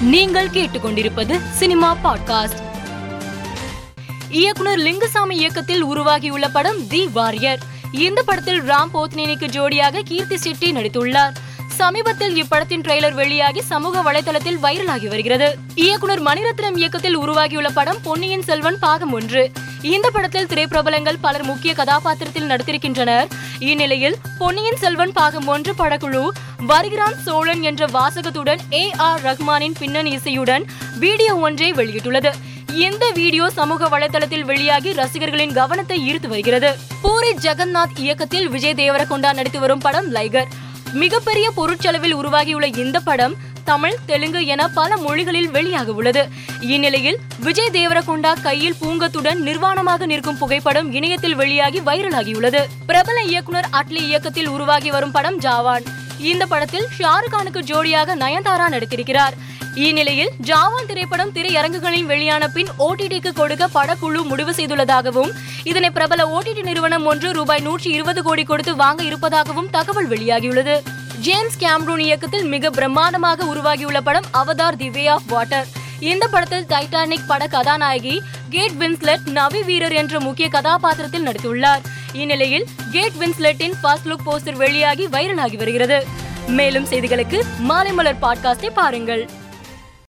நீங்கள் கேட்டுக்கொண்டிருப்பது cinema podcast. இயக்குனர் லிங்குசாமி இயக்கத்தில் உருவாகியுள்ள படம் தி வாரியர். இந்த படத்தில் ராம் போத்னேனிக்கு ஜோடியாக கீர்த்தி செட்டி நடித்துள்ளார். சமீபத்தில் இப்படத்தின் ட்ரெய்லர் வெளியாகி சமூக வலைதளத்தில் வைரலாகி வருகிறது. இயக்குனர் மணிரத்னம் இயக்கத்தில் உருவாகியுள்ள படம் பொன்னியின் செல்வன் பாகம் ஒன்று. இந்த படத்தில் திரைப்பிரபலங்கள் பலர் முக்கிய கதாபாத்திரத்தில் நடித்திருக்கின்றனர். இந்நிலையில் பொன்னியின் செல்வன் பாகம் ஒன்று படக்குழு வருகிறான் சோழன் என்ற வாசகத்துடன் ஏ ஆர் ரஹ்மானின் பின்னணி இசையுடன் வீடியோ ஒன்றை வெளியிட்டுள்ளது. இந்த வீடியோ சமூக வலைதளத்தில் வெளியாகி ரசிகர்களின் கவனத்தை ஈர்த்து வருகிறது. பூரி ஜெகநாத் இயக்கத்தில் விஜய் தேவரகொண்டா நடித்து வரும் படம் லைகர். மிகப்பெரிய பொருட்செலவில் உருவாகியுள்ள இந்த படம் தமிழ் தெலுங்கு என பல மொழிகளில் வெளியாக உள்ளது. இந்நிலையில் விஜய் தேவரகொண்டா கையில் பூங்கத்துடன் நிர்வாணமாக நிற்கும் புகைப்படம் இணையத்தில் வெளியாகி வைரலாகியுள்ளது. பிரபல இயக்குனர் அட்லி இயக்கத்தில் உருவாகி வரும் படம் ஜாவான். இந்த படத்தில் ஷாருக்கானுக்கு ஜோடியாக நயன்தாரா நடித்திருக்கிறார். இந்நிலையில் ஜாவான் திரைப்படம் திரையரங்குகளில் வெளியான பின் ஓடிடிக்கு கொடுக்க படக்குழு முடிவு செய்துள்ளதாகவும் இதனை பிரபல ஓடிடி நிறுவனம் ஒன்று ரூபாய் நூற்றி இருபது கோடி கொடுத்து வாங்க இருப்பதாகவும் தகவல் வெளியாகியுள்ளது. ஜேம்ஸ் கேம்ரூன் இயக்கத்தில் மிக பிரம்மாண்டமாக உருவாகியுள்ள படம் Avatar the way of water. இந்த படத்தில் டைட்டானிக் பட கதாநாயகி கேட் வின்ஸ்லெட் நவி வீரர் என்ற முக்கிய கதாபாத்திரத்தில் நடித்துள்ளார். இந்நிலையில் கேட் வின்ஸ்லெட்டின் ஃபர்ஸ்ட் லுக் போஸ்டர் வெளியாகி வைரலாகி வருகிறது. மேலும் செய்திகளுக்கு மாலை மலர் பாட்காஸ்டை பாருங்கள்.